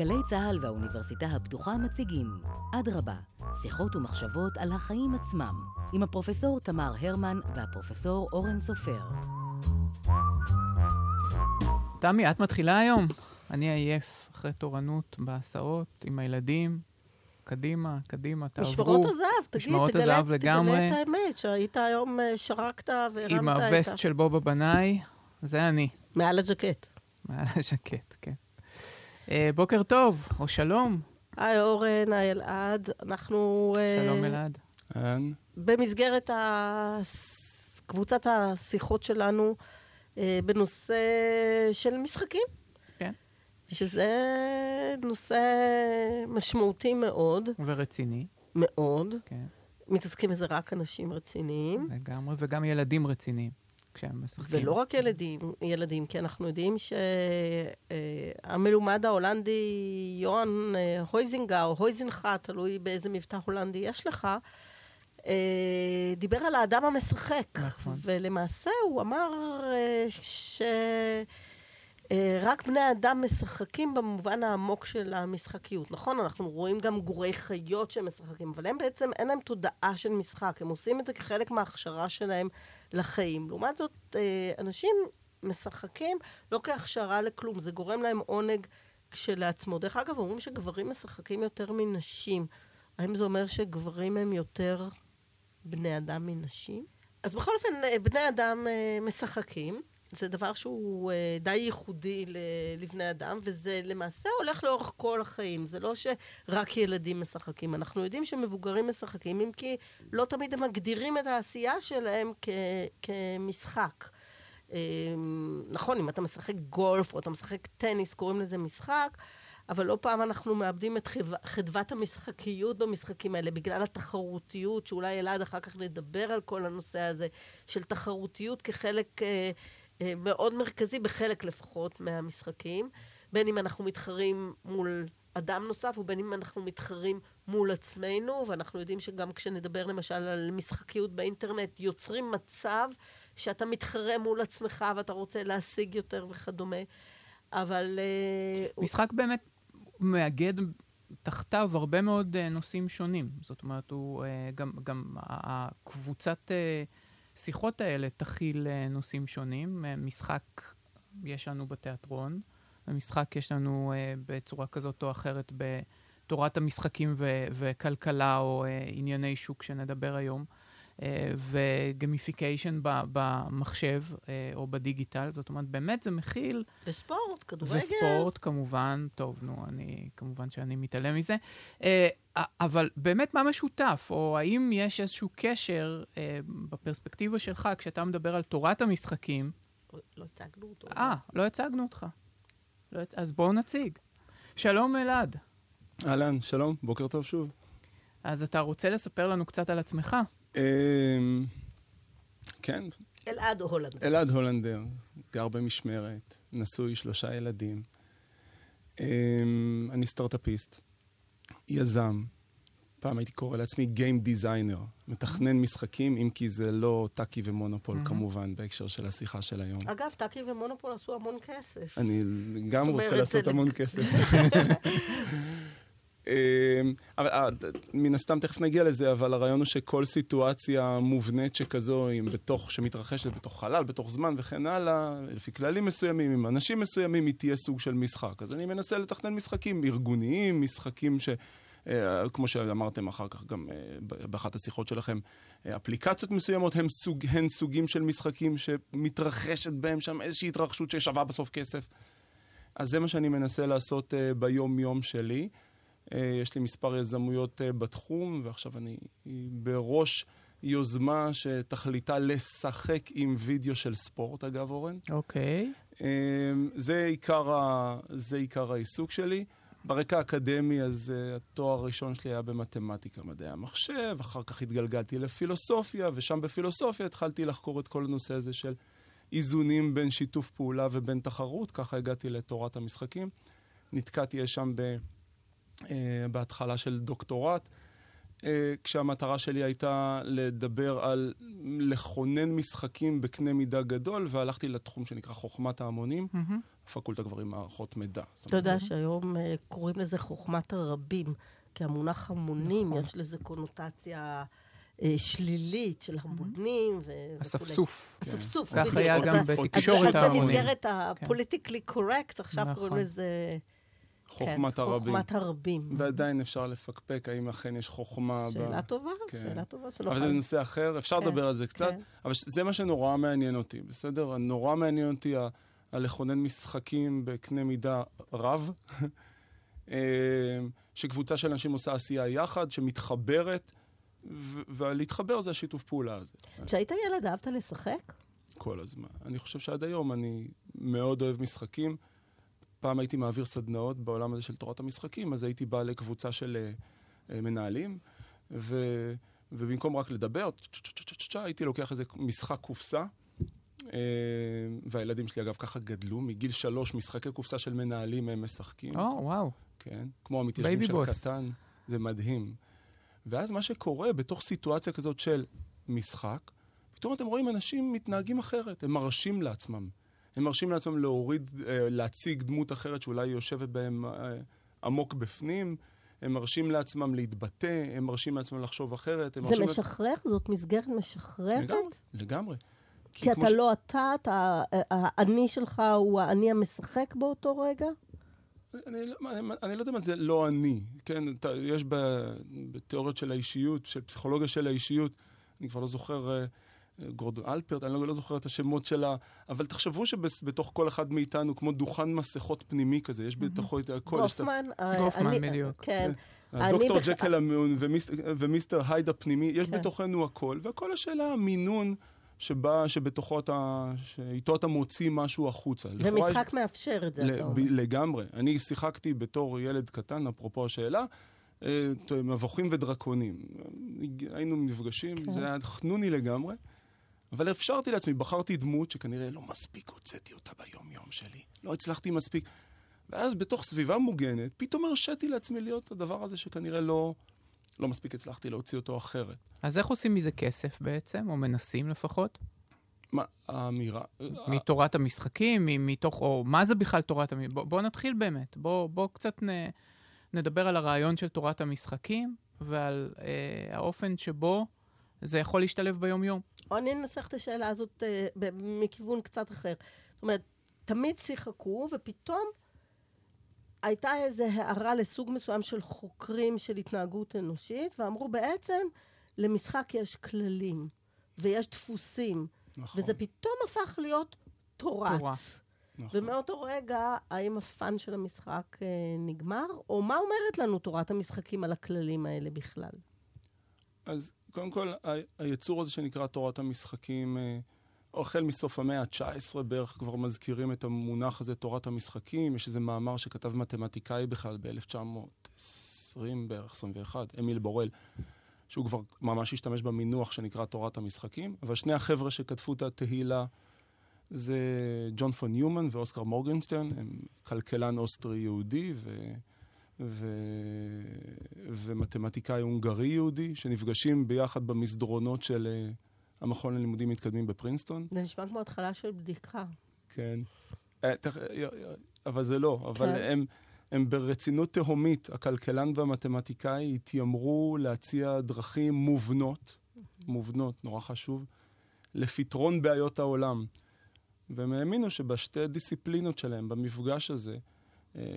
גלי צה"ל והאוניברסיטה הפתוחה מציגים אדרבה, שיחות ומחשבות על החיים עצמם, עם הפרופסור תמר הרמן והפרופסור אורן סופר. תמי, את מתחילה היום? אני עייף אחרי תורנות בהסעות עם הילדים. קדימה, קדימה, תעברו. משמרות הזהב, תגיד, משמרות תגלה, הזהב לגמרי. תגלה את האמת, שהיית היום, אה, שרקת והרמת עם הווסט של בובה בנאי, זה אני. מעל הז'קט. מעל הז'קט, כן. אה, בוקר טוב, או שלום. היי אורן, היי אלעד, אנחנו... אה, שלום אלעד. אהלן. במסגרת קבוצת השיחות שלנו אה, בנושא של משחקים. כן. שזה נושא משמעותי מאוד, ורציני, מאוד. כן, מתעסקים בזה רק אנשים רציניים. לגמרי, וגם ילדים רציניים כשהם משחקים. ולא רק ילדים, ילדים, כי אנחנו יודעים שהמלומד ההולנדי יוהאן אה, הויזינגר, או הויזינחה, תלוי באיזה מבטא הולנדי יש לך, אה, דיבר על האדם המשחק. נכון. ולמעשה הוא אמר אה, ש... אה, רק בני אדם משחקים במובן העמוק של המשחקיות. נכון, אנחנו רואים גם גורי חיות שמשחקים, אבל הם בעצם, אין להם תודעה של משחק. הם עושים את זה כחלק מההכשרה שלהם לחיים. לעומת זאת, אה, אנשים משחקים לא כהכשרה לכלום, זה גורם להם עונג כשלעצמו. דרך אגב, אומרים שגברים משחקים יותר מנשים. האם זה אומר שגברים הם יותר בני אדם מנשים? אז בכל אופן, אה, בני אדם משחקים. זה דבר שהוא אה, די ייחודי לבני אדם, וזה למעשה הולך לאורך כל החיים. זה לא שרק ילדים משחקים. אנחנו יודעים שמבוגרים משחקים, אם כי לא תמיד הם מגדירים את העשייה שלהם כ- כמשחק. אה, נכון, אם אתה משחק גולף או אתה משחק טניס, קוראים לזה משחק, אבל לא פעם אנחנו מאבדים את חדו- חדוות המשחקיות במשחקים האלה, בגלל התחרותיות, שאולי אלעד אחר כך נדבר על כל הנושא הזה, של תחרותיות כחלק אה, מאוד מרכזי, בחלק לפחות מהמשחקים, בין אם אנחנו מתחרים מול אדם נוסף, ובין אם אנחנו מתחרים מול עצמנו, ואנחנו יודעים שגם כשנדבר למשל על משחקיות באינטרנט, יוצרים מצב שאתה מתחרה מול עצמך ואתה רוצה להשיג יותר וכדומה. אבל... אה, הוא- משחק באמת מאגד תחתיו הרבה מאוד אה, נושאים שונים. זאת אומרת, הוא אה, גם, גם הקבוצת אה, שיחות האלה תכיל אה, נושאים שונים. אה, משחק יש לנו בתיאטרון, ומשחק יש לנו אה, בצורה כזאת או אחרת בתורת המשחקים ו- וכלכלה או ענייני שוק שנדבר היום. אה, וגמיפיקיישן במחשב אה, או בדיגיטל, זאת אומרת, באמת זה מכיל וספורט, כדורגל. וספורט כמובן, טוב, נו, אני, כמובן שאני מתעלם מזה. אה, אבל באמת, מה משותף? או האם יש איזשהו קשר בפרספקטיבה שלך, כשאתה מדבר על תורת המשחקים, לא הצגנו אותו. אה, לא הצגנו אותך. לא, הצ- אז בואו נציג. שלום אלעד. אהלן, שלום, בוקר טוב שוב. אז אתה רוצה לספר לנו קצת על עצמך? אמ, כן, אלעד הולנד. אלעד הולנדר, גר במשמרת, נשוי, שלושה ילדים. אמ, אני סטארט-אפיסט, יזם. פעם הייתי קורא לעצמי Game Designer, מתכנן משחקים, אם כי זה לא טאקי ומונופול, מהמם. כמובן, בהקשר של השיחה של היום. אגב, טאקי ומונופול עשו המון כסף. אני גם רוצה לעשות המון כסף. אמ, אבל אה, מן הסתם תכף נגיע לזה, אבל הרעיון הוא שכל סיטואציה מובנית שכזו, אם בתוך, שמתרחשת בתוך חלל, בתוך זמן וכן הלאה, לפי כללים מסוימים, עם אנשים מסוימים, היא תהיה סוג של משחק. אז אני מנסה לתכנן משחקים ארגוניים, משחקים ש... אה, כמו שאמרתם אחר כך גם אה, באחת השיחות שלכם, אפליקציות מסוימות הן, סוג, הן סוגים של משחקים שמתרחשת בהם שם איזושהי התרחשות ששווה בסוף כסף. אז זה מה שאני מנסה לעשות ביום-יום שלי. Uh, יש לי מספר יזמויות uh, בתחום, ועכשיו אני בראש יוזמה שתכליתה לשחק עם וידאו של ספורט, אגב, אורן. אוקיי. Uh, זה, עיקר ה... זה עיקר העיסוק שלי. ברקע האקדמי, אז uh, התואר הראשון שלי היה במתמטיקה, מדעי המחשב, אחר כך התגלגלתי לפילוסופיה, ושם בפילוסופיה התחלתי לחקור את כל הנושא הזה של איזונים בין שיתוף פעולה ובין תחרות, ככה הגעתי לתורת המשחקים. נתקעתי אי שם ב, אה, בהתחלה של דוקטורט, אה, כשהמטרה שלי הייתה לדבר על לכונן משחקים בקנה מידה גדול, והלכתי לתחום שנקרא חוכמת ההמונים, mm-hmm. הפקולטה כבר מערכות מידע. אתה יודע שהיום אה, קוראים לזה חוכמת הרבים, כי המונח המונים, נכון. יש לזה קונוטציה... שלילית של המונים ו... אספסוף. אספסוף, כן. בדיוק. כך היה גם בתקשורת ההמונים. אז במסגרת כן. הפוליטיקלי קורקט, עכשיו קוראים נכון. לזה חוכמת כן, הרבים. חוכמת הרבים. ועדיין אפשר לפקפק האם אכן יש חוכמה. שאלה ב... טובה, כן. שאלה טובה שלא אבל זה נושא אחר, אפשר כן, לדבר על זה קצת, כן. אבל זה מה שנורא מעניין אותי, בסדר? נורא מעניין אותי ה... הלכונן משחקים בקנה מידה רב, אמ, שקבוצה של אנשים עושה עשייה יחד, שמתחברת, ולהתחבר זה השיתוף פעולה הזה. כשהיית ילד אהבת לשחק? כל הזמן. אני חושב שעד היום אני מאוד אוהב משחקים. פעם הייתי מעביר סדנאות בעולם הזה של תורת המשחקים, אז הייתי בא לקבוצה של אה, אה, מנהלים, ו... ובמקום רק לדבר, הייתי לוקח איזה משחק קופסה. אה, והילדים שלי, אגב, ככה גדלו, מגיל שלוש, משחקי קופסה של מנהלים הם משחקים. או, וואו. כן, כמו המתיישבים של הקטן, זה מדהים. ואז מה שקורה בתוך סיטואציה כזאת של משחק, פתאום אתם רואים אנשים מתנהגים אחרת, הם מרשים לעצמם. הם מרשים לעצמם להוריד, אה, להציג דמות אחרת שאולי יושבת בהם אה, עמוק בפנים, הם מרשים לעצמם להתבטא, הם מרשים לעצמם לחשוב אחרת, זה. משחרר? זאת מסגרת משחררת? לגמרי, לגמרי. כי כמו אתה ש- לא אתה, אתה, האני שלך הוא האני המשחק באותו רגע? אני, לא- אני, אני לא יודע מה זה לא אני, כן? אתה, יש בתיאוריות של האישיות, של פסיכולוגיה של האישיות, אני כבר לא זוכר, אה, גורדון אלפרט, אני לא, לא זוכר את השמות שלה, אבל תחשבו שבתוך כל אחד מאיתנו, כמו דוכן מסכות פנימי כזה, יש בתוכו את הכל. גופמן? אה, גופמן, אני- בדיוק. כן. אני דוקטור ג'קל ומיס, ומיסטר הייד הפנימי, יש כן. בתוכנו הכל, והכל השאלה המינון שבה, שבתוכו אתה, שאיתו אתה מוציא משהו החוצה. יש- ומשחק מאפשר את זה, אתה אומר. לגמרי. אני שיחקתי בתור ילד קטן, אפרופו השאלה, אה, מבוכים ודרקונים. היינו נפגשים, כן. זה היה חנוני לגמרי, אבל אפשרתי לעצמי, בחרתי דמות שכנראה לא מספיק הוצאתי אותה ביום-יום שלי. לא הצלחתי מספיק. ואז בתוך סביבה מוגנת, פתאום הרשיתי לעצמי להיות הדבר הזה שכנראה לא, לא מספיק הצלחתי להוציא אותו אחרת. אז איך עושים מזה כסף בעצם, או מנסים לפחות? מה, האמירה... מתורת המשחקים, מתוך, או מה זה בכלל תורת המשחקים? בוא, בוא נתחיל באמת. בוא, בוא קצת נ, נדבר על הרעיון של תורת המשחקים, ועל אה, האופן שבו זה יכול להשתלב ביום-יום. או אני אנסח את השאלה הזאת אה, ב- מכיוון קצת אחר. זאת אומרת, תמיד שיחקו, ופתאום הייתה איזו הערה לסוג מסוים של חוקרים של התנהגות אנושית, ואמרו בעצם, למשחק יש כללים, ויש דפוסים, נכון, וזה פתאום הפך להיות תורת. תורה. נכון. ומאותו רגע, האם הפאן של המשחק אה, נגמר, או מה אומרת לנו תורת המשחקים על הכללים האלה בכלל? אז קודם כל, היצור הזה שנקרא תורת המשחקים, אה, החל מסוף המאה ה-19 בערך כבר מזכירים את המונח הזה, תורת המשחקים. יש איזה מאמר שכתב מתמטיקאי בכלל ב-1920 בערך, 21, אמיל בורל, שהוא כבר ממש השתמש במינוח שנקרא תורת המשחקים. אבל שני החבר'ה שכתבו את התהילה זה ג'ון פון ניומן ואוסקר מורגנשטיין, הם כלכלן אוסטרי-יהודי ו... ו... ומתמטיקאי הונגרי יהודי, שנפגשים ביחד במסדרונות של uh, המכון ללימודים מתקדמים בפרינסטון. זה נשמע כמו התחלה של בדיחה. כן. אה, אה, אבל זה לא, אבל כן. הם, הם ברצינות תהומית, הכלכלן והמתמטיקאי התיימרו להציע דרכים מובנות, מובנות, נורא חשוב, לפתרון בעיות העולם. והם האמינו שבשתי דיסציפלינות שלהם, במפגש הזה,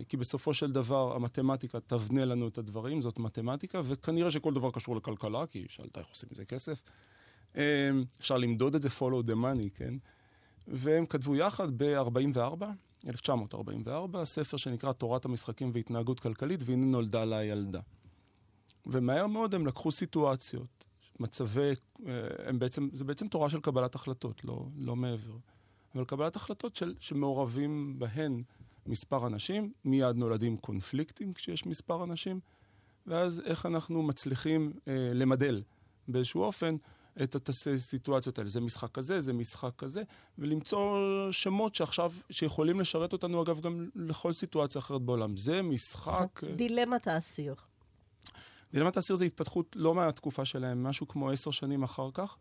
כי בסופו של דבר המתמטיקה תבנה לנו את הדברים, זאת מתמטיקה, וכנראה שכל דבר קשור לכלכלה, כי שאלת איך עושים מזה כסף. אה, אפשר למדוד את זה, follow the money, כן? והם כתבו יחד ב-44, 1944, ספר שנקרא תורת המשחקים והתנהגות כלכלית, והנה נולדה לה ילדה. ומהר מאוד הם לקחו סיטואציות, מצבי, אה, הם בעצם, זה בעצם תורה של קבלת החלטות, לא, לא מעבר. אבל קבלת החלטות של, שמעורבים בהן מספר אנשים, מיד נולדים קונפליקטים כשיש מספר אנשים, ואז איך אנחנו מצליחים אה, למדל באיזשהו אופן את הסיטואציות האלה. זה משחק כזה, זה משחק כזה, ולמצוא שמות שעכשיו, שיכולים לשרת אותנו, אגב, גם לכל סיטואציה אחרת בעולם. זה משחק... אה, דילמת האסיר. דילמת האסיר זה התפתחות לא מהתקופה שלהם, משהו כמו עשר שנים אחר כך,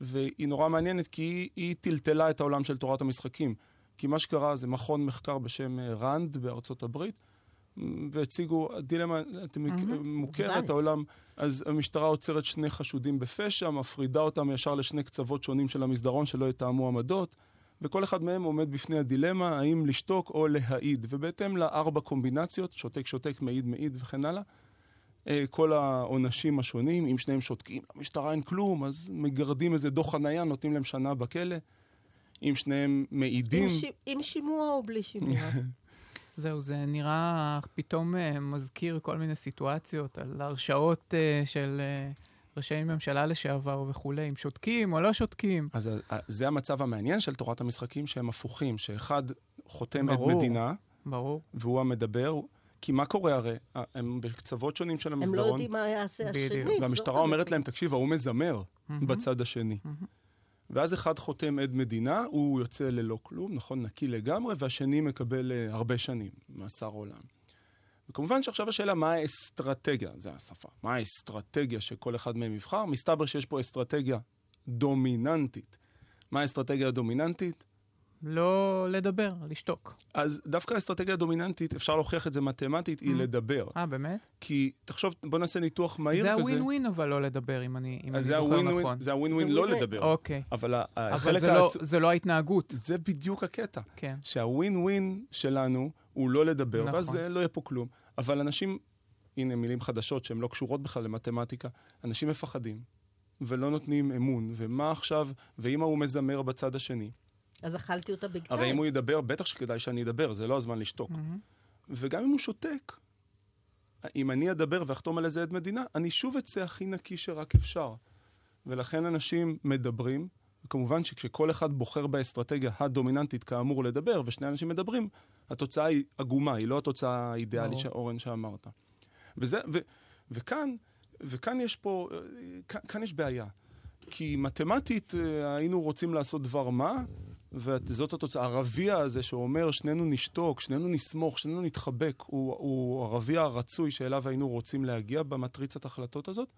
והיא נורא מעניינת כי היא, היא טלטלה את העולם של תורת המשחקים. כי מה שקרה זה מכון מחקר בשם אה, ראנד בארצות הברית, והציגו, דילמה, אתם mm-hmm. מוכרת העולם, אז המשטרה עוצרת שני חשודים בפשע, מפרידה אותם ישר לשני קצוות שונים של המסדרון שלא יתאמו עמדות, וכל אחד מהם עומד בפני הדילמה האם לשתוק או להעיד. ובהתאם לארבע קומבינציות, שותק, שותק, מעיד, מעיד וכן הלאה, אה, כל העונשים השונים, אם שניהם שותקים, למשטרה אין כלום, אז מגרדים איזה דוח חנייה, נותנים להם שנה בכלא. אם שניהם מעידים... עם, ש... עם שימוע או בלי שימוע? זהו, זה נראה פתאום uh, מזכיר כל מיני סיטואציות על הרשעות uh, של uh, ראשי ממשלה לשעבר וכולי, אם שותקים או לא שותקים. אז זה המצב המעניין של תורת המשחקים, שהם הפוכים, שאחד חותם ברור, את מדינה, ברור. והוא המדבר, כי מה קורה הרי? הם בקצוות שונים של המסדרון. הם לא יודעים מה יעשה השני. והמשטרה אומרת להם, תקשיב, ההוא מזמר mm-hmm. בצד השני. ואז אחד חותם עד מדינה, הוא יוצא ללא כלום, נכון, נקי לגמרי, והשני מקבל uh, הרבה שנים, מאסר עולם. וכמובן שעכשיו השאלה, מה האסטרטגיה, זה השפה, מה האסטרטגיה שכל אחד מהם יבחר? מסתבר שיש פה אסטרטגיה דומיננטית. מה האסטרטגיה הדומיננטית? לא לדבר, לשתוק. אז דווקא האסטרטגיה הדומיננטית, אפשר להוכיח את זה מתמטית, היא mm. לדבר. אה, באמת? כי, תחשוב, בוא נעשה ניתוח מהיר כזה. זה הווין ווין אבל לא לדבר, אם אני, אם אני זוכר נכון. זה הווין ווין לא לדבר. אוקיי. אבל אבל זה, לא, זה לא ההתנהגות. זה בדיוק הקטע. כן. שהווין ווין שלנו הוא לא לדבר, נכון. ואז לא יהיה פה כלום. אבל אנשים, הנה מילים חדשות שהן לא קשורות בכלל למתמטיקה, אנשים מפחדים, ולא נותנים אמון, ומה עכשיו, ואם ההוא מזמר בצד השני. אז אכלתי אותה בגתיים. הרי אם הוא ידבר, בטח שכדאי שאני אדבר, זה לא הזמן לשתוק. Mm-hmm. וגם אם הוא שותק, אם אני אדבר ואחתום על איזה עד מדינה, אני שוב אצא הכי נקי שרק אפשר. ולכן אנשים מדברים, וכמובן שכשכל אחד בוחר באסטרטגיה הדומיננטית כאמור לדבר, ושני אנשים מדברים, התוצאה היא עגומה, היא לא התוצאה האידיאלית, no. אורן, שאמרת. וזה, ו, וכאן, וכאן יש פה, כאן, כאן יש בעיה. כי מתמטית אה, היינו רוצים לעשות דבר מה, וזאת התוצאה. הרביע הזה שאומר, שנינו נשתוק, שנינו נסמוך, שנינו נתחבק, הוא, הוא הרביע הרצוי שאליו היינו רוצים להגיע במטריצת החלטות הזאת,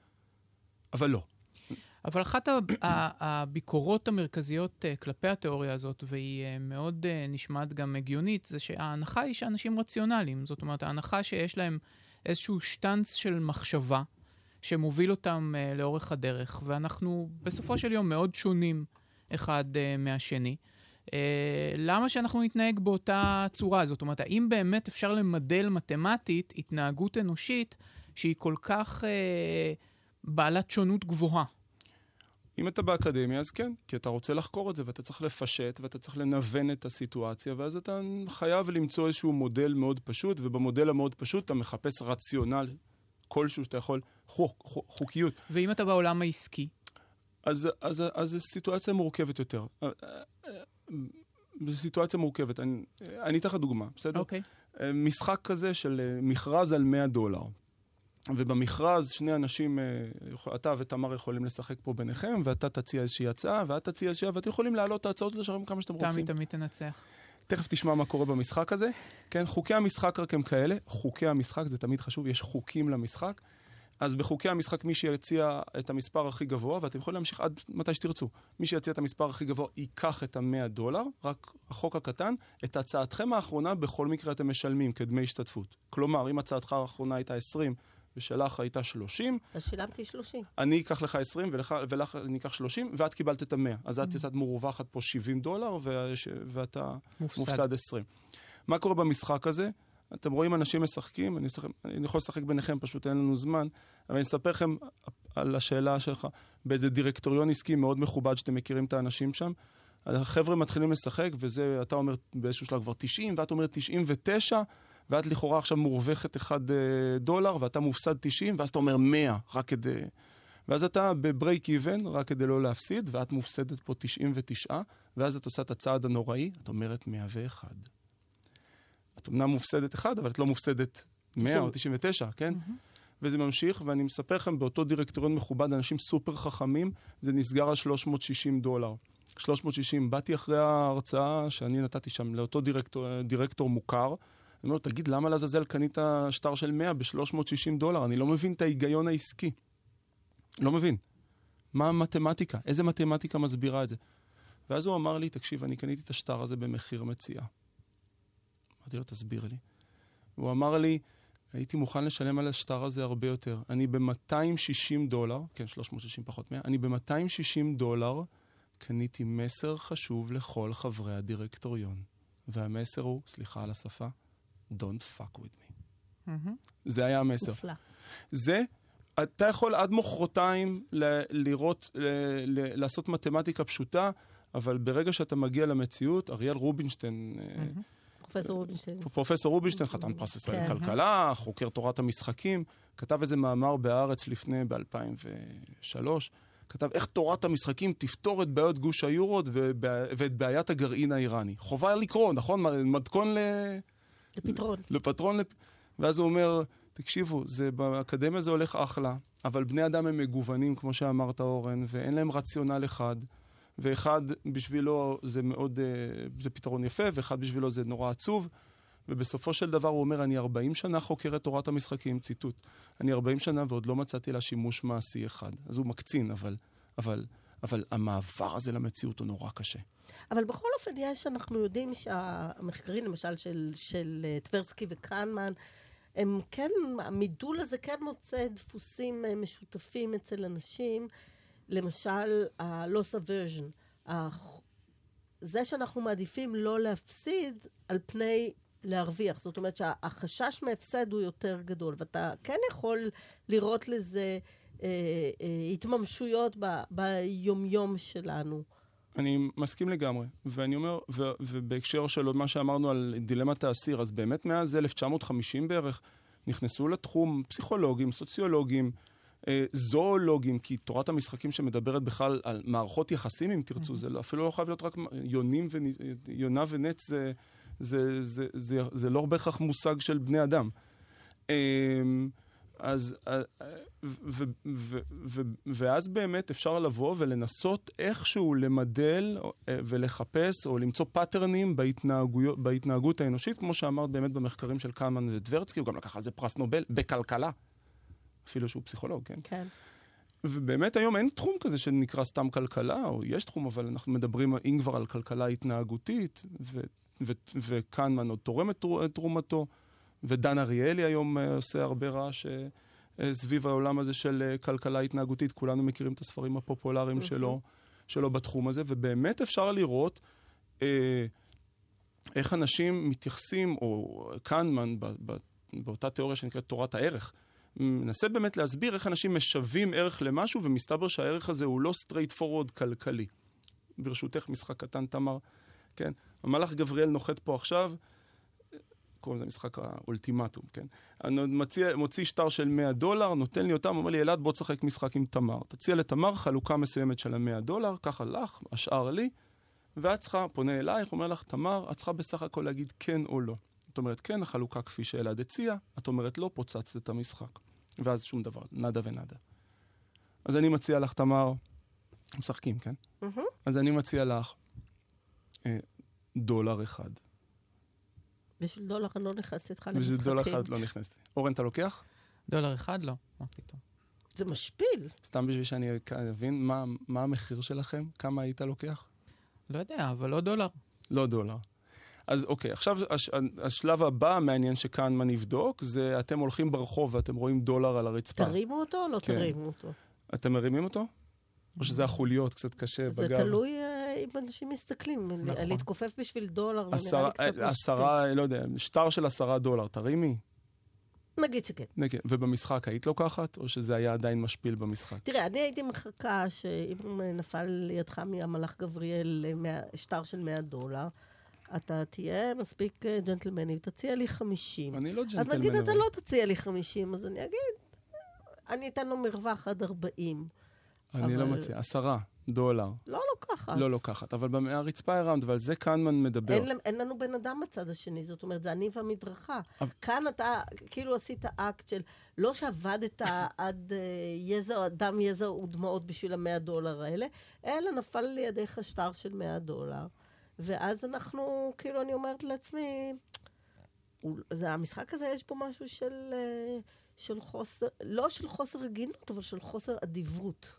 אבל לא. אבל אחת הביקורות המרכזיות אה, כלפי התיאוריה הזאת, והיא אה, מאוד אה, נשמעת גם הגיונית, זה שההנחה היא שאנשים רציונליים. זאת אומרת, ההנחה שיש להם איזשהו שטנץ של מחשבה שמוביל אותם לאורך הדרך, ואנחנו בסופו של יום מאוד שונים אחד מהשני. אה, למה שאנחנו נתנהג באותה צורה? זאת אומרת, האם באמת אפשר למדל מתמטית התנהגות אנושית שהיא כל כך אה, בעלת שונות גבוהה? אם אתה באקדמיה, אז כן, כי אתה רוצה לחקור את זה, ואתה צריך לפשט, ואתה צריך לנוון את הסיטואציה, ואז אתה חייב למצוא איזשהו מודל מאוד פשוט, ובמודל המאוד פשוט אתה מחפש רציונל כלשהו שאתה יכול, חוק, חוקיות. ואם אתה בעולם העסקי? אז, אז, אז זו סיטואציה מורכבת יותר. זו סיטואציה מורכבת. אני, אני אתן לך דוגמה, בסדר? אוקיי. Okay. אה, משחק כזה של אה, מכרז על 100 דולר. ובמכרז שני אנשים, אה, אתה ותמר יכולים לשחק פה ביניכם, ואתה תציע איזושהי הצעה, ואת תציע איזושהי, ואתם יכולים להעלות את ההצעות לשלם כמה שאתם רוצים. תמי תמיד תנצח. תכף תשמע מה קורה במשחק הזה. כן, חוקי המשחק רק הם כאלה. חוקי המשחק, זה תמיד חשוב, יש חוקים למשחק. אז בחוקי המשחק מי שיציע את המספר הכי גבוה, ואתם יכולים להמשיך עד מתי שתרצו, מי שיציע את המספר הכי גבוה ייקח את המאה דולר, רק החוק הקטן, את הצעתכם האחרונה בכל מקרה אתם משלמים כדמי השתתפות. כלומר, אם הצעתך האחרונה הייתה 20 ושלך הייתה 30, אז שילמתי 30. אני אקח לך 20 ולך, ולך אני אקח 30, ואת קיבלת את המאה. אז את mm-hmm. יצאת מורווחת פה 70 דולר, וש, ואתה מופסד. מופסד 20. מה קורה במשחק הזה? אתם רואים אנשים משחקים, אני, משחק, אני יכול לשחק ביניכם, פשוט אין לנו זמן, אבל אני אספר לכם על השאלה שלך, באיזה דירקטוריון עסקי מאוד מכובד שאתם מכירים את האנשים שם. החבר'ה מתחילים לשחק, וזה, אתה אומר באיזשהו שלב כבר 90, ואת אומרת 99, ואת לכאורה עכשיו מורווחת 1 אה, דולר, ואתה מופסד 90, ואז אתה אומר 100, רק כדי... ואז אתה בברייק איבן, רק כדי לא להפסיד, ואת מופסדת פה 99, ואז את עושה את הצעד הנוראי, את אומרת 101. את אמנם מופסדת אחד, אבל את לא מופסדת 100 או 99, כן? Mm-hmm. וזה ממשיך, ואני מספר לכם, באותו דירקטוריון מכובד, אנשים סופר חכמים, זה נסגר על 360 דולר. 360, באתי אחרי ההרצאה שאני נתתי שם לאותו דירקטור, דירקטור מוכר, אומר לו, תגיד, למה לעזאזל קנית שטר של 100 ב-360 דולר? אני לא מבין את ההיגיון העסקי. לא מבין. מה המתמטיקה? איזה מתמטיקה מסבירה את זה? ואז הוא אמר לי, תקשיב, אני קניתי את השטר הזה במחיר מציאה. אמרתי לו, תסביר לי. הוא אמר לי, הייתי מוכן לשלם על השטר הזה הרבה יותר. אני ב-260 דולר, כן, 360 פחות 100, אני ב-260 דולר קניתי מסר חשוב לכל חברי הדירקטוריון. והמסר הוא, סליחה על השפה, Don't fuck with me. Mm-hmm. זה היה המסר. נפלא. זה, אתה יכול עד מחרתיים ל- לראות, ל- ל- לעשות מתמטיקה פשוטה, אבל ברגע שאתה מגיע למציאות, אריאל רובינשטיין, mm-hmm. פרופסור רובינשטיין. פרופסור רובינשטיין, חתן פרס ישראל כן. לכלכלה, חוקר תורת המשחקים, כתב איזה מאמר בהארץ לפני, ב-2003, כתב איך תורת המשחקים תפתור את בעיות גוש היורות ואת בעיית הגרעין האיראני. חובה לקרוא, נכון? מתכון ל... לפתרון. לפטרון, לפ... ואז הוא אומר, תקשיבו, זה, באקדמיה זה הולך אחלה, אבל בני אדם הם מגוונים, כמו שאמרת, אורן, ואין להם רציונל אחד, ואחד בשבילו זה מאוד, אה, זה פתרון יפה, ואחד בשבילו זה נורא עצוב, ובסופו של דבר הוא אומר, אני 40 שנה חוקר את תורת המשחקים, ציטוט, אני 40 שנה ועוד לא מצאתי לה שימוש מעשי אחד. אז הוא מקצין, אבל, אבל, אבל המעבר הזה למציאות הוא נורא קשה. אבל בכל אופן, יש, אנחנו יודעים שהמחקרים, למשל, של, של אה, טברסקי וקרנמן, הם כן, המידול הזה כן מוצא דפוסים אה, משותפים אצל אנשים. למשל, ה-loss aversion. זה שאנחנו מעדיפים לא להפסיד על פני להרוויח. זאת אומרת שהחשש מהפסד הוא יותר גדול, ואתה כן יכול לראות לזה אה, אה, התממשויות ב, ביומיום שלנו. אני מסכים לגמרי, ואני אומר, ו, ובהקשר של מה שאמרנו על דילמת האסיר, אז באמת מאז 1950 בערך נכנסו לתחום פסיכולוגים, סוציולוגים, זואולוגים, כי תורת המשחקים שמדברת בכלל על מערכות יחסים, אם תרצו, זה לא, אפילו לא חייב להיות רק יונים ונ, יונה ונץ, זה, זה, זה, זה, זה לא בהכרח מושג של בני אדם. אה, אז, אה, ו, ו, ו, ואז באמת אפשר לבוא ולנסות איכשהו למדל אה, ולחפש או למצוא patternים בהתנהגות, בהתנהגות האנושית, כמו שאמרת באמת במחקרים של כהנמן וטברסקי, הוא גם לקח על זה פרס נובל, בכלכלה, אפילו שהוא פסיכולוג, כן? כן. ובאמת היום אין תחום כזה שנקרא סתם כלכלה, או יש תחום, אבל אנחנו מדברים, אם כבר, על כלכלה התנהגותית, ו, ו, וקנמן עוד תורם את תרו- את תרומתו, ודן אריאלי היום אה, עושה הרבה רעש אה, אה, סביב העולם הזה של כלכלה התנהגותית. כולנו מכירים את הספרים הפופולריים שלו, שלו בתחום הזה, ובאמת אפשר לראות אה, איך אנשים מתייחסים, או קנמן, ב, ב, באותה תיאוריה שנקראת תורת הערך, מנסה באמת להסביר איך אנשים משווים ערך למשהו, ומסתבר שהערך הזה הוא לא straight forward כלכלי. ברשותך, משחק קטן, תמר. כן? המלאך גבריאל נוחת פה עכשיו, קוראים לזה משחק האולטימטום, כן? אני מציע, מוציא שטר של 100 דולר, נותן לי אותם, אומר לי, אלעד, בוא תשחק משחק עם תמר. תציע לתמר חלוקה מסוימת של ה-100 דולר, ככה לך, השאר לי, ואת צריכה, פונה אלייך, אומר לך, תמר, את צריכה בסך הכל להגיד כן או לא. את אומרת כן, החלוקה כפי שאלעד הציע, את אומרת לא, פוצצת את המשחק. ואז שום דבר, נדה ונדה. אז אני מציע לך, תמר, משחקים, כן? מהמם. אז אני מציע לך אה, דולר אחד. בשביל דולר אני לא נכנסת איתך למשחקים. בשביל דולר אחד לא נכנסת. אורן, אתה לוקח? דולר אחד? לא. מה פתאום. זה משפיל. סתם בשביל שאני אבין מה, מה המחיר שלכם? כמה היית לוקח? לא יודע, אבל לא דולר. לא דולר. אז אוקיי, עכשיו הש, השלב הבא המעניין שקנמן יבדוק, זה אתם הולכים ברחוב ואתם רואים דולר על הרצפה. תרימו אותו או לא כן. תרימו אותו? אתם מרימים אותו? או שזה החוליות קצת קשה זה בגב? תלוי אה, אם אנשים מסתכלים. נכון. להתכופף בשביל דולר, זה נראה עשרה, לי קצת משפיל. עשרה, לא יודע, שטר של עשרה דולר, תרימי? נגיד שכן. נגיד, ובמשחק היית לוקחת, או שזה היה עדיין משפיל במשחק? תראה, אני הייתי מחכה שאם נפל לידך מהמלאך גבריאל אה, שטר של 100 דולר, אתה תהיה מספיק אה, ג'נטלמני ותציע לי 50. אני לא אז ג'נטלמן. נגיד אתה. לא תציע לי 50, אז אני אגיד, אני אתן לו מרווח עד 40. אני לא אבל- מציע, עשרה דולר. לא לוקחת. לא לוקחת, אבל מהרצפה הרמת, ועל זה קנמן מדבר. אין, אין לנו בן אדם בצד השני, זאת אומרת, זה אני והמדרכה. אבל- כאן אתה כאילו עשית אקט של, לא שעבדת עד אה, יזע, דם, יזע ודמעות בשביל המאה דולר האלה, אלא נפל לידיך שטר של 100 דולר. ואז אנחנו, כאילו, אני אומרת לעצמי, זה, המשחק הזה יש בו משהו של, אה, של חוסר, לא של חוסר הגינות, אבל של חוסר אדיבות.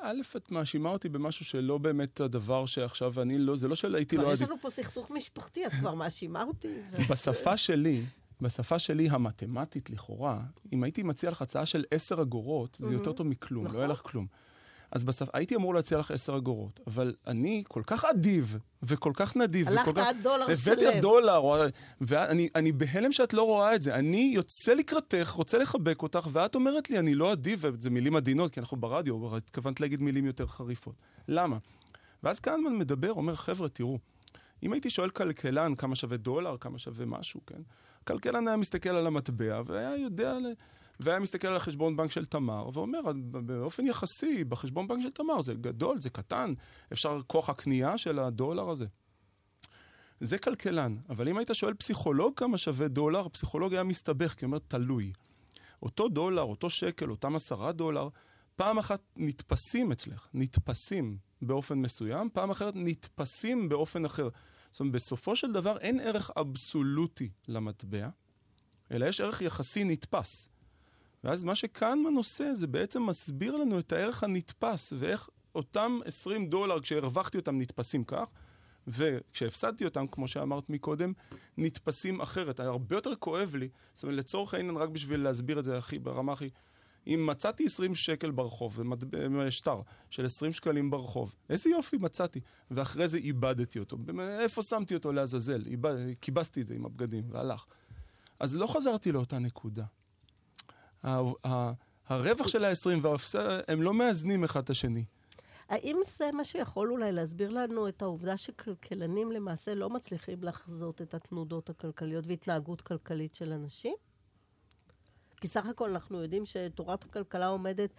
א', את מאשימה אותי במשהו שלא באמת הדבר שעכשיו אני לא, זה לא שהייתי כבר לא יש עדיף. לנו פה סכסוך משפחתי, את כבר מאשימה אותי. בשפה שלי, בשפה שלי המתמטית לכאורה, אם הייתי מציע לך הצעה של 10 אגורות, זה יותר טוב מכלום, לא נכון. היה לך כלום. אז בשפה, הייתי אמור להציע לך 10 אגורות, אבל אני כל כך אדיב, וכל כך נדיב, הלכת. עד דולר הבאתי שלם. לך דולר, או- ואני אני בהלם שאת לא רואה את זה. אני יוצא לקראתך, רוצה לחבק אותך, ואת אומרת לי, אני לא אדיב, וזה מילים עדינות, כי אנחנו ברדיו, התכוונת להגיד מילים יותר חריפות. למה? ואז כהנמן מדבר, אומר, חבר'ה, תראו, אם הייתי שואל כלכלן כמה שווה דולר, כמה שווה משהו, כן? כלכלן היה מסתכל על המטבע והיה יודע, והיה מסתכל על החשבון בנק של תמר, ואומר, באופן יחסי, בחשבון בנק של תמר זה גדול, זה קטן, אפשר כוח הקנייה של הדולר הזה. זה כלכלן, אבל אם היית שואל פסיכולוג כמה שווה דולר, הפסיכולוג היה מסתבך, כי הוא אומר, תלוי. אותו דולר, אותו שקל, אותם עשרה דולר, פעם אחת נתפסים אצלך, נתפסים באופן מסוים, פעם אחרת נתפסים באופן אחר. זאת אומרת, בסופו של דבר אין ערך אבסולוטי למטבע, אלא יש ערך יחסי נתפס. ואז מה שקהנמן עושה, זה בעצם מסביר לנו את הערך הנתפס, ואיך אותם 20 דולר, כשהרווחתי אותם, נתפסים כך, וכשהפסדתי אותם, כמו שאמרת מקודם, נתפסים אחרת. הרבה יותר כואב לי, זאת אומרת, לצורך העניין, רק בשביל להסביר את זה הכי, ברמה הכי... אם מצאתי 20 שקל ברחוב, שטר של 20 שקלים ברחוב, איזה יופי מצאתי, ואחרי זה איבדתי אותו. איפה שמתי אותו לעזאזל? איבד- כיבסתי את זה עם הבגדים, והלך. אז לא חזרתי לאותה נקודה. הרווח של ה-20 וההפסד, הם לא מאזנים אחד את השני. האם זה מה שיכול אולי להסביר לנו את העובדה שכלכלנים למעשה לא מצליחים לחזות את התנודות הכלכליות והתנהגות כלכלית של אנשים? כי סך הכל אנחנו יודעים שתורת הכלכלה עומדת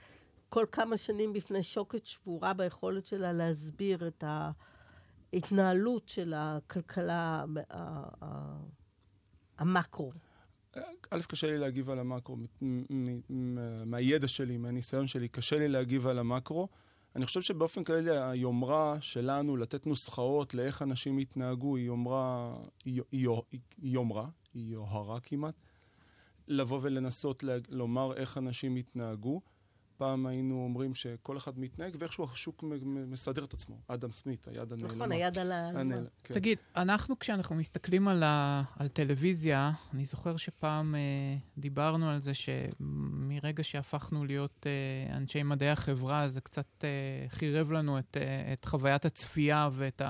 כל כמה שנים בפני שוקת שבורה ביכולת שלה להסביר את ההתנהלות של הכלכלה המקרו. א', קשה לי להגיב על המקרו. מהידע שלי, מהניסיון שלי, קשה לי להגיב על המקרו. אני חושב שבאופן כללי היומרה שלנו לתת נוסחאות לאיך אנשים יתנהגו היא יומרה, היא, יומרה, היא יוהרה כמעט. לבוא ולנסות לומר איך אנשים יתנהגו. פעם היינו אומרים שכל אחד מתנהג ואיכשהו השוק מסדר את עצמו. אדם סמית, היד הנעלמה. נכון, היד על ה... הנעל- כן. תגיד, אנחנו כשאנחנו מסתכלים על, ה, על טלוויזיה, אני זוכר שפעם אה, דיברנו על זה שמרגע שהפכנו להיות אה, אנשי מדעי החברה, זה קצת אה, חירב לנו את, אה, את חוויית הצפייה ואת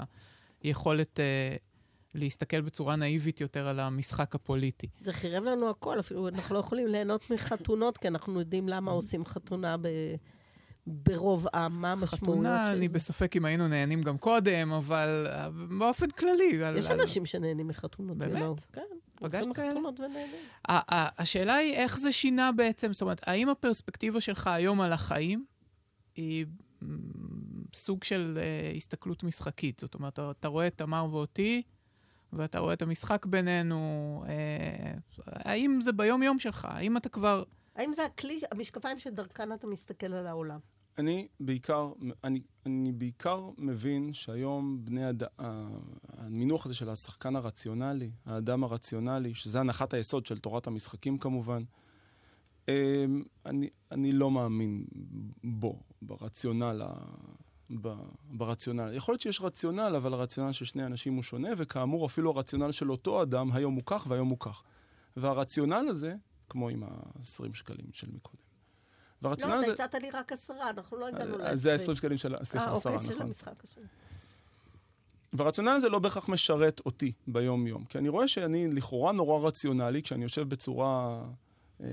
היכולת אה, להסתכל בצורה נאיבית יותר על המשחק הפוליטי. זה חירב לנו הכל, אפילו אנחנו לא יכולים ליהנות מחתונות, כי אנחנו יודעים למה עושים חתונה ב... ברוב עם, מה המשמעויות חתונה, של אני זה. בספק אם היינו נהנים גם קודם, אבל אה, באופן כללי. על- יש על- אנשים שנהנים מחתונות. באמת? ולא- כן. פגשת כאלה? השאלה היא איך זה שינה בעצם, זאת אומרת, האם הפרספקטיבה שלך היום על החיים היא סוג של uh, הסתכלות משחקית? זאת אומרת, אתה, אתה רואה את תמר ואותי, ואתה רואה את המשחק בינינו, uh, האם זה ביום-יום שלך? האם אתה כבר... האם זה הכלי, המשקפיים שדרכן אתה מסתכל על העולם? אני בעיקר, אני, אני בעיקר מבין שהיום בני אדם, המינוח הזה של השחקן הרציונלי, האדם הרציונלי, שזה הנחת היסוד של תורת המשחקים כמובן, אמ, אני, אני לא מאמין בו, ברציונל, ה- ב, ברציונל. יכול להיות שיש רציונל, אבל הרציונל של שני אנשים הוא שונה, וכאמור אפילו הרציונל של אותו אדם, היום הוא כך והיום הוא כך. והרציונל הזה, כמו עם ה-20 שקלים של מקודם. והרציונל לא, הזה... אתה הצעת לי רק עשרה, אנחנו לא הגענו ל-20. אז זה ה-20 שקלים של... סליחה, אה, עשרה, אוקיי, של נכון. המשחק השני. והרציונל הזה לא בהכרח משרת אותי ביום-יום. כי אני רואה שאני לכאורה נורא רציונלי, כשאני יושב בצורה אה,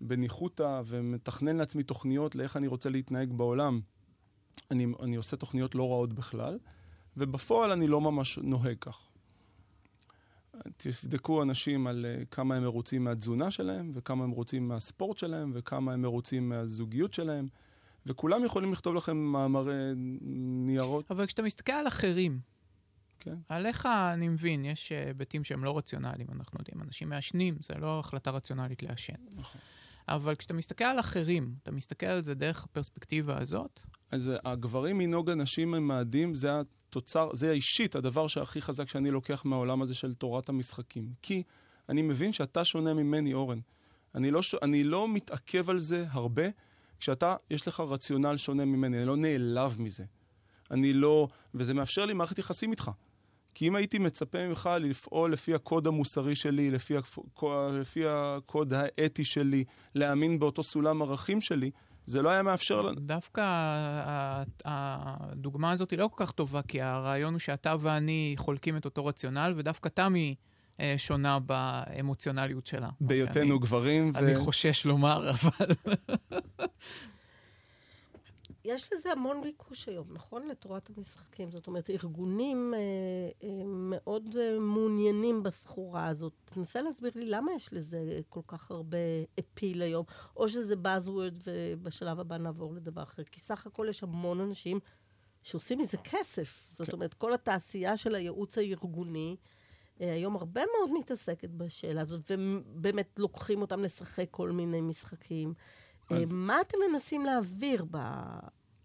בניחותא ומתכנן לעצמי תוכניות לאיך אני רוצה להתנהג בעולם. אני, אני עושה תוכניות לא רעות בכלל, ובפועל אני לא ממש נוהג כך. תבדקו אנשים על uh, כמה הם מרוצים מהתזונה שלהם, וכמה הם מרוצים מהספורט שלהם, וכמה הם מרוצים מהזוגיות שלהם, וכולם יכולים לכתוב לכם מאמרי ניירות. אבל כשאתה מסתכל על אחרים, כן. עליך אני מבין, יש אה, היבטים שהם לא רציונליים, אנחנו יודעים, אנשים מעשנים, זה לא החלטה רציונלית לעשן. נכון. אבל כשאתה מסתכל על אחרים, אתה מסתכל על זה דרך הפרספקטיבה הזאת, אז הגברים מנהוג הנשים ממאדים, זה התוצר, זה האישית, הדבר שהכי חזק שאני לוקח מהעולם הזה של תורת המשחקים. כי אני מבין שאתה שונה ממני, אורן. אני לא, ש... אני לא מתעכב על זה הרבה, כשאתה, יש לך רציונל שונה ממני, אני לא נעלב מזה. אני לא... וזה מאפשר לי מערכת יחסים איתך. כי אם הייתי מצפה ממך לפעול לפי הקוד המוסרי שלי, לפי, לפי הקוד האתי שלי, להאמין באותו סולם ערכים שלי, זה לא היה מאפשר לנו. דווקא הדוגמה הזאת היא לא כל כך טובה, כי הרעיון הוא שאתה ואני חולקים את אותו רציונל, ודווקא תמי אה, שונה באמוציונליות שלה. בהיותנו גברים. אני ו... חושש לומר, אבל... יש לזה המון ביקוש היום, נכון? לתורת המשחקים. זאת אומרת, ארגונים אה, אה, מאוד אה, מעוניינים בסחורה הזאת. תנסה להסביר לי למה יש לזה כל כך הרבה אפיל היום, או שזה Buzzword ובשלב הבא נעבור לדבר אחר. כי סך הכל יש המון אנשים שעושים מזה כסף. זאת כן. אומרת, כל התעשייה של הייעוץ הארגוני, אה, היום הרבה מאוד מתעסקת בשאלה הזאת, ובאמת לוקחים אותם לשחק כל מיני משחקים. אז... מה אתם מנסים להעביר ב...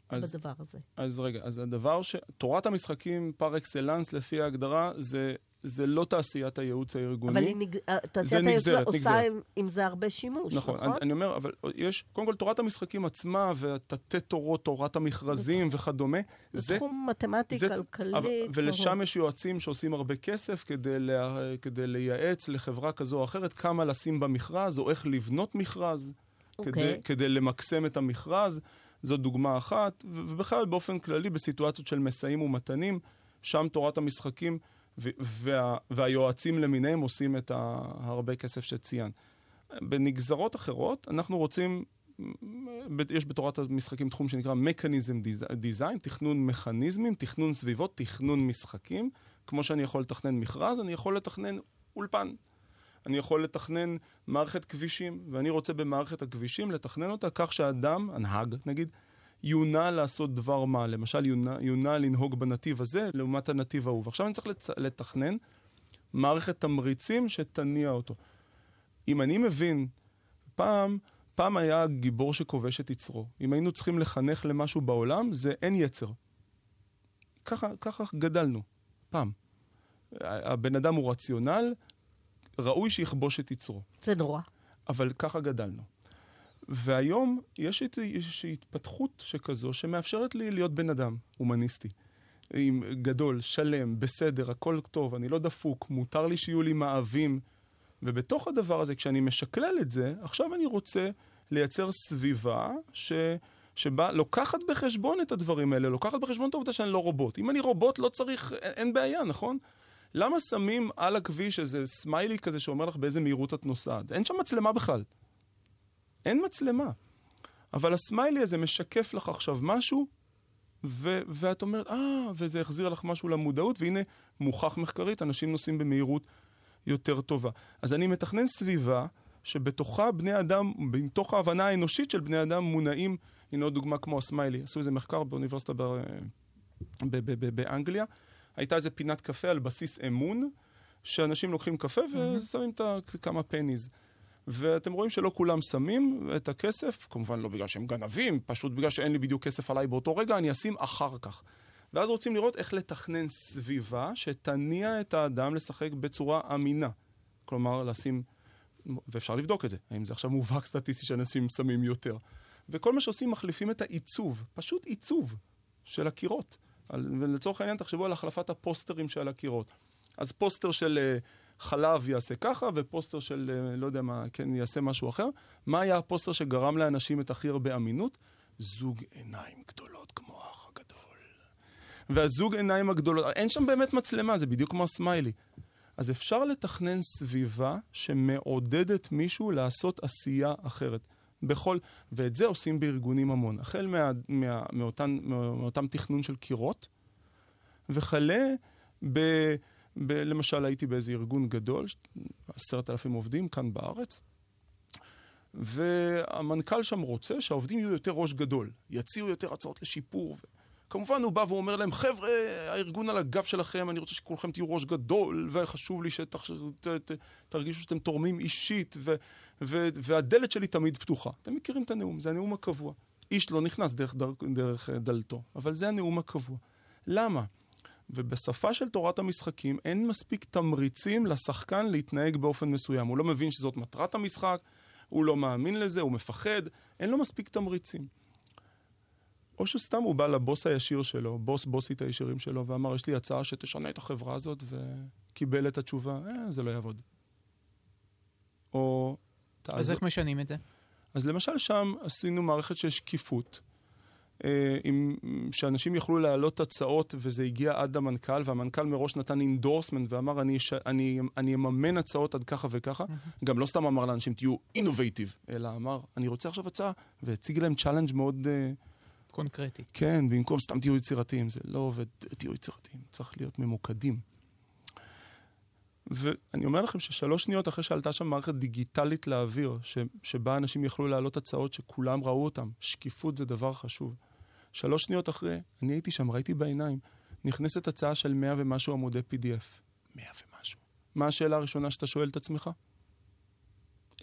אז, בדבר הזה? אז רגע, אז הדבר ש... תורת המשחקים פר אקסלנס, לפי ההגדרה, זה, זה לא תעשיית הייעוץ הארגוני. אבל נג... אה, תעשיית הייעוץ עושה עם, עם זה הרבה שימוש, נכון? נכון, אני, אני אומר, אבל יש, קודם כל, תורת המשחקים עצמה, והתתי תורות, תורת המכרזים נכון. וכדומה, זה... זה תחום מתמטי, זה, כלכלי. אבל, ולשם יש יועצים שעושים הרבה כסף כדי, לה, כדי לייעץ לחברה כזו או אחרת כמה לשים במכרז, או איך לבנות מכרז. כדי, אוקיי. כדי למקסם את המכרז. זו דוגמה אחת, ובכלל באופן כללי בסיטואציות של משאים ומתנים, שם תורת המשחקים וה, והיועצים למיניהם עושים את הרבה כסף שציין. בנגזרות אחרות, אנחנו רוצים, יש בתורת המשחקים תחום שנקרא מכניזם דיזיין, תכנון מכניזמים, תכנון סביבות, תכנון משחקים. כמו שאני יכול לתכנן מכרז, אני יכול לתכנן אולפן. אני יכול לתכנן מערכת כבישים, ואני רוצה במערכת הכבישים לתכנן אותה כך שהאדם, הנהג נגיד, יונה לעשות דבר מה. למשל, יונה, יונה לנהוג בנתיב הזה לעומת הנתיב ההוא. ועכשיו אני צריך לצ... לתכנן מערכת תמריצים שתניע אותו. אם אני מבין, פעם, פעם היה גיבור שכובש את יצרו. אם היינו צריכים לחנך למשהו בעולם, זה אין יצר. ככה, ככה גדלנו, פעם. הבן אדם הוא רציונל, ראוי שיכבוש את יצרו. זה נורא. אבל ככה גדלנו. והיום יש איזושהי התפתחות שכזו שמאפשרת לי להיות בן אדם הומניסטי. עם גדול, שלם, בסדר, הכל טוב, אני לא דפוק, מותר לי שיהיו לי מאהבים. ובתוך הדבר הזה, כשאני משקלל את זה, עכשיו אני רוצה לייצר סביבה ש... שבה לוקחת בחשבון את הדברים האלה, לוקחת בחשבון את העובדה שאני לא רובוט. אם אני רובוט, לא צריך, אין, בעיה, נכון? למה שמים על הכביש איזה סמיילי כזה שאומר לך באיזה מהירות את נוסעת? אין שם מצלמה בכלל. אין מצלמה. אבל הסמיילי הזה משקף לך עכשיו משהו, ו- ואת אומרת, אה, וזה החזיר לך משהו למודעות, והנה, מוכח מחקרית, אנשים נוסעים במהירות יותר טובה. אז אני מתכנן סביבה שבתוכה בני אדם, בתוך ההבנה האנושית של בני אדם, מונעים, הנה עוד דוגמה כמו הסמיילי. עשו איזה מחקר באוניברסיטה באנגליה. הייתה איזה פינת קפה על בסיס אמון, שאנשים לוקחים קפה ושמים את כמה פניז. ואתם רואים שלא כולם שמים את הכסף, כמובן לא בגלל שהם גנבים, פשוט בגלל שאין לי בדיוק כסף עליי באותו רגע, אני אשים אחר כך. ואז רוצים לראות איך לתכנן סביבה שתניע את האדם לשחק בצורה אמינה. כלומר, לשים, ואפשר לבדוק את זה, האם זה עכשיו מובהק סטטיסטי שאנשים שמים יותר. וכל מה שעושים, מחליפים את העיצוב, פשוט עיצוב של הקירות. ולצורך העניין, תחשבו על החלפת הפוסטרים שעל הקירות. אז פוסטר של אה, חלב יעשה ככה, ופוסטר של, אה, לא יודע מה, כן, יעשה משהו אחר. מה היה הפוסטר שגרם לאנשים את הכי הרבה אמינות? זוג עיניים גדולות כמו האח הגדול. והזוג עיניים הגדולות, אין שם באמת מצלמה, זה בדיוק כמו הסמיילי. אז אפשר לתכנן סביבה שמעודדת מישהו לעשות עשייה אחרת. בכל, ואת זה עושים בארגונים המון. החל מה, מה, מאותן, מאותם תכנון של קירות, וכלה ב... ב, למשל, הייתי באיזה ארגון גדול, עשרת אלפים עובדים כאן בארץ, והמנכ"ל שם רוצה שהעובדים יהיו יותר ראש גדול, יציעו יותר הצעות לשיפור. כמובן הוא בא ואומר להם, חבר'ה, הארגון על הגב שלכם, אני רוצה שכולכם תהיו ראש גדול, וחשוב לי שתרגישו שאתם תורמים אישית, ו, ו, והדלת שלי תמיד פתוחה. אתם מכירים את הנאום, זה הנאום הקבוע. איש לא נכנס דרך, דרך, דרך דלתו, אבל זה הנאום הקבוע. למה? ובשפה של תורת המשחקים אין מספיק תמריצים לשחקן להתנהג באופן מסוים. הוא לא מבין שזאת מטרת המשחק, הוא לא מאמין לזה, הוא מפחד, אין לו מספיק תמריצים. או שסתם הוא בא לבוס הישיר שלו, בוס בוסית הישירים שלו, ואמר, יש לי הצעה שתשנה את החברה הזאת, וקיבל את התשובה, אה, זה לא יעבוד. או... אז איך משנים את זה? אז למשל שם עשינו מערכת של שקיפות. אה, עם, שאנשים יכלו להעלות הצעות, וזה הגיע עד המנכ"ל, והמנכ"ל מראש נתן endorsement ואמר, אני, ש... אני, אני אממן הצעות עד ככה וככה. Mm-hmm. גם לא סתם אמר לאנשים, תהיו innovative, אלא אמר, אני רוצה עכשיו הצעה, והציג להם challenge מאוד... אה... קונקרטי. כן, במקום סתם תהיו יצירתיים, זה לא עובד, תהיו יצירתיים, צריך להיות ממוקדים. ואני אומר לכם ששלוש שניות אחרי שעלתה שם מערכת דיגיטלית לאוויר, ש, שבה אנשים יכלו להעלות הצעות שכולם ראו אותן, שקיפות זה דבר חשוב. שלוש שניות אחרי, אני הייתי שם, ראיתי בעיניים, נכנסת הצעה של מאה ומשהו עמודי PDF. מאה ומשהו. מה השאלה הראשונה שאתה שואל את עצמך?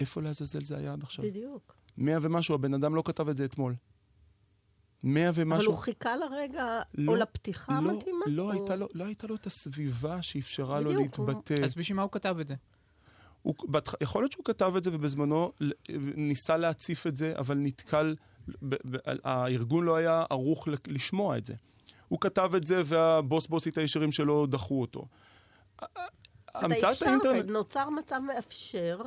איפה לעזאזל זה היה עד עכשיו? בדיוק. מאה ומשהו, הבן אדם לא כתב את זה אתמול. מאה ומשהו. אבל הוא חיכה לרגע, לא, או לפתיחה לא, המתאימה? לא, או... הייתה לו, לא הייתה לו את הסביבה שאפשרה לו להתבטא. אז בשביל מה הוא כתב את זה? הוא, יכול להיות שהוא כתב את זה ובזמנו ניסה להציף את זה, אבל נתקל, ב, ב, הארגון לא היה ערוך לשמוע את זה. הוא כתב את זה והבוס בוסית הישרים שלו דחו אותו. המצאת האינטרנט... נוצר מצב מאפשר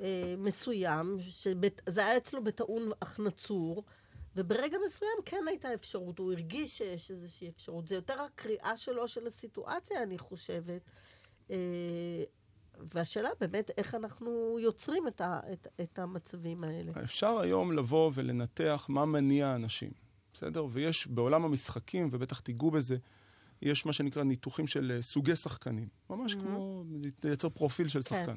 אה, מסוים, שזה היה אצלו בטעון אך נצור. וברגע מסוים כן הייתה אפשרות, הוא הרגיש שיש איזושהי אפשרות. זה יותר הקריאה שלו של הסיטואציה, אני חושבת. אה, והשאלה באמת, איך אנחנו יוצרים את, ה, את, את המצבים האלה. אפשר היום לבוא ולנתח מה מניע אנשים, בסדר? ויש בעולם המשחקים, ובטח תיגעו בזה, יש מה שנקרא ניתוחים של אה, סוגי שחקנים. ממש mm-hmm. כמו לייצר פרופיל של כן.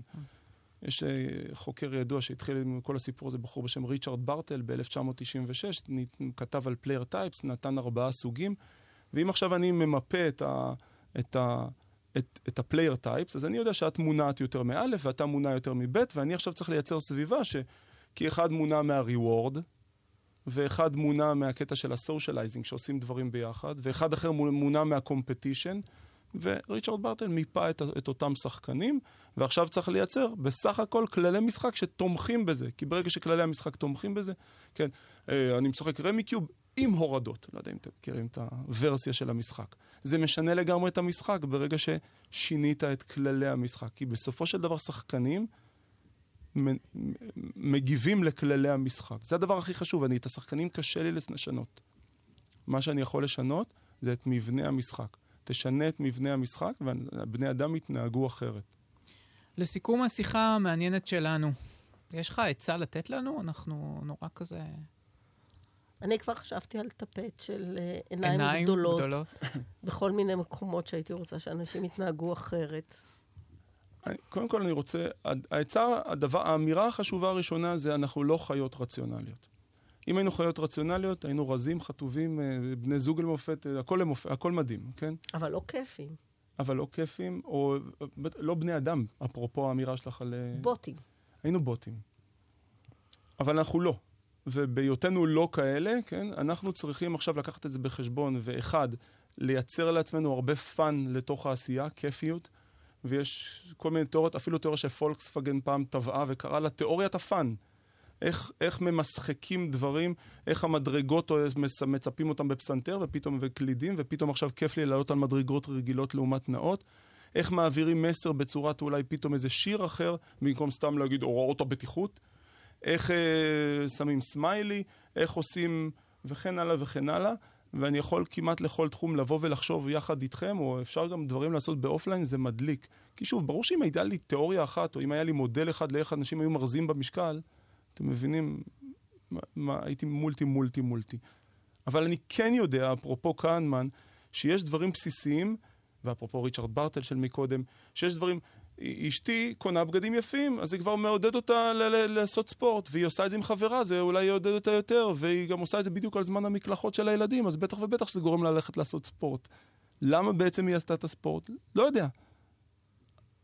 יש אה, חוקר ידוע שהתחיל עם כל הסיפור הזה, בחור בשם ריצ'רד ברטל ב-1996, כתב על player types, נתן ארבעה סוגים, ואם עכשיו אני ממפה את ה... את ה את, את ה player types, אז אני יודע שאת מונעת יותר מא' ואתה מונע יותר מב', ואני עכשיו צריך לייצר סביבה ש... כי אחד מונע מה reward, ואחד מונע מהקטע של ה socializing, שעושים דברים ביחד, ואחד אחר מונע מה competition, וריצ'רד ברטל מיפה את, את אותם שחקנים, ועכשיו צריך לייצר בסך הכל כללי משחק שתומכים בזה, כי ברגע שכללי המשחק תומכים בזה, כן, אה, אני משחק רמיקיוב עם הורדות, לא יודע אם אתם מכירים את הוורסיה של המשחק. זה משנה לגמרי את המשחק ברגע ששינית את כללי המשחק, כי בסופו של דבר שחקנים מגיבים לכללי המשחק. זה הדבר הכי חשוב, אני את השחקנים קשה לי לשנות. מה שאני יכול לשנות זה את מבנה המשחק. תשנה את מבנה המשחק, ובני אדם יתנהגו אחרת. לסיכום השיחה המעניינת שלנו, יש לך עצה לתת לנו? אנחנו נורא כזה... אני כבר חשבתי על טפט של אה, עיניים, עיניים גדולות, גדולות. בכל מיני מקומות שהייתי רוצה שאנשים יתנהגו אחרת. קודם כל אני רוצה, העצה, הדבר, האמירה החשובה הראשונה זה אנחנו לא חיות רציונליות. אם היינו חיות רציונליות, היינו רזים, חטובים, אה, בני זוג למופת, אה, הכל, למופ... הכל מדהים, כן? אבל לא כיפים. אבל לא כיפים, או לא בני אדם, אפרופו האמירה שלך על... אה, בוטים. היינו בוטים. אבל אנחנו לא. ובהיותנו לא כאלה, כן, אנחנו צריכים עכשיו לקחת את זה בחשבון, ואחד, לייצר לעצמנו הרבה fun לתוך העשייה, כיפיות, ויש כל מיני תיאוריות, אפילו תיאוריה שפולקסווגן פעם טבעה וקראה לה תיאוריית ה fun. איך, איך ממשחקים דברים, איך המדרגות מצפים אותם בפסנתר ופתאום וקלידים, ופתאום עכשיו כיף לי לעלות על מדרגות רגילות לעומת נעות. איך מעבירים מסר בצורת אולי פתאום איזה שיר אחר, במקום סתם להגיד הוראות הבטיחות. איך אה, שמים סמיילי, איך עושים וכן הלאה וכן הלאה. ואני יכול כמעט לכל תחום לבוא ולחשוב יחד איתכם, או אפשר גם דברים לעשות באופליין, זה מדליק. כי שוב, ברור שאם הייתה לי תיאוריה אחת, או אם היה לי מודל אחד לאיך אנשים היו מרזים במשקל, אתם מבינים? מה, מה, הייתי מולטי, מולטי, מולטי. אבל אני כן יודע, אפרופו כהנמן, שיש דברים בסיסיים, ואפרופו ריצ'רד ברטל של מקודם, שיש דברים... אשתי קונה בגדים יפים, אז זה כבר מעודד אותה ל- ל- לעשות ספורט, והיא עושה את זה עם חברה, זה אולי יעודד אותה יותר, והיא גם עושה את זה בדיוק על זמן המקלחות של הילדים, אז בטח ובטח שזה גורם לה ללכת לעשות ספורט. למה בעצם היא עשתה את הספורט? לא יודע.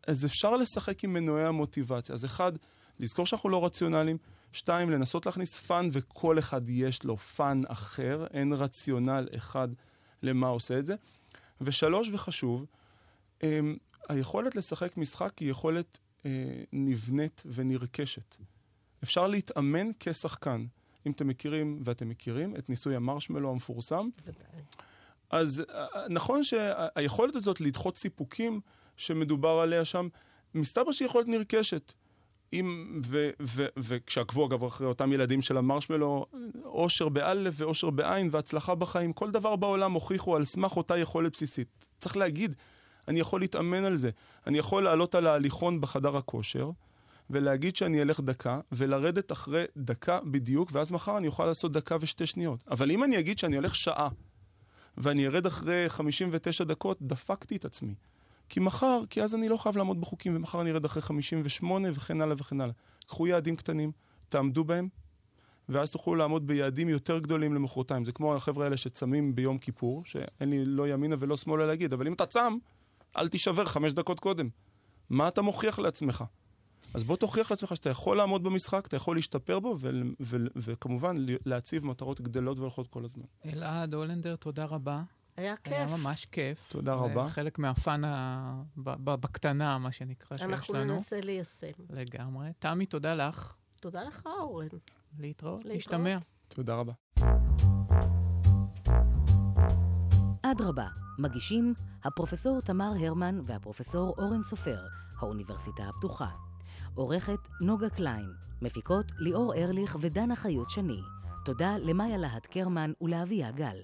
אז אפשר לשחק עם מנועי המוטיבציה. אז אחד, לזכור שאנחנו לא רציונליים, שתיים, לנסות להכניס fun, וכל אחד יש לו fun אחר, אין רציונל אחד למה עושה את זה. ושלוש, וחשוב, אמ, היכולת לשחק משחק היא יכולת אה, נבנית ונרכשת. אפשר להתאמן כשחקן. אם אתם מכירים, ואתם מכירים, את ניסוי המרשמלו המפורסם, אז אה, נכון שהיכולת הזאת לדחות סיפוקים שמדובר עליה שם, מסתבר שהיא יכולת נרכשת. אם, ו, ו, וכשעקבו אגב אחרי אותם ילדים של המרשמלו, אושר באלף ואושר בעין והצלחה בחיים, כל דבר בעולם הוכיחו על סמך אותה יכולת בסיסית. צריך להגיד, אני יכול להתאמן על זה. אני יכול לעלות על ההליכון בחדר הכושר, ולהגיד שאני אלך דקה, ולרדת אחרי דקה בדיוק, ואז מחר אני אוכל לעשות דקה ושתי שניות. אבל אם אני אגיד שאני הולך שעה, ואני ארד אחרי 59 דקות, דפקתי את עצמי. כי מחר, כי אז אני לא חייב לעמוד בחוקים, ומחר אני ארד אחרי 58 וכן הלאה וכן הלאה. קחו יעדים קטנים, תעמדו בהם, ואז תוכלו לעמוד ביעדים יותר גדולים למחרתיים. זה כמו החבר'ה האלה שצמים ביום כיפור, שאין לי לא ימינה ולא שמאלה להגיד, אבל אם אתה צם, אל תישבר חמש דקות קודם. מה אתה מוכיח לעצמך? אז בוא תוכיח לעצמך שאתה יכול לעמוד במשחק, אתה יכול להשתפר בו, וכמובן להציב מטרות גדלות והולכות כל הזמן. אלעד הולנדר, תודה רבה. היה כיף. היה ממש כיף. תודה רבה. חלק מהפאן ה... בקטנה, מה שנקרא, שיש לנו. אנחנו ננסה ליישם. לגמרי. תמי, תודה לך. תודה לך, אורן. להתראות, להשתמע. תודה רבה. אדרבה, מגישים הפרופסור תמר הרמן והפרופסור אורן סופר, האוניברסיטה הפתוחה. עורכת נוגה קליין, מפיקות ליאור ארליך ודנה חיות שני. תודה למאיה להט קרמן ולאביה גל.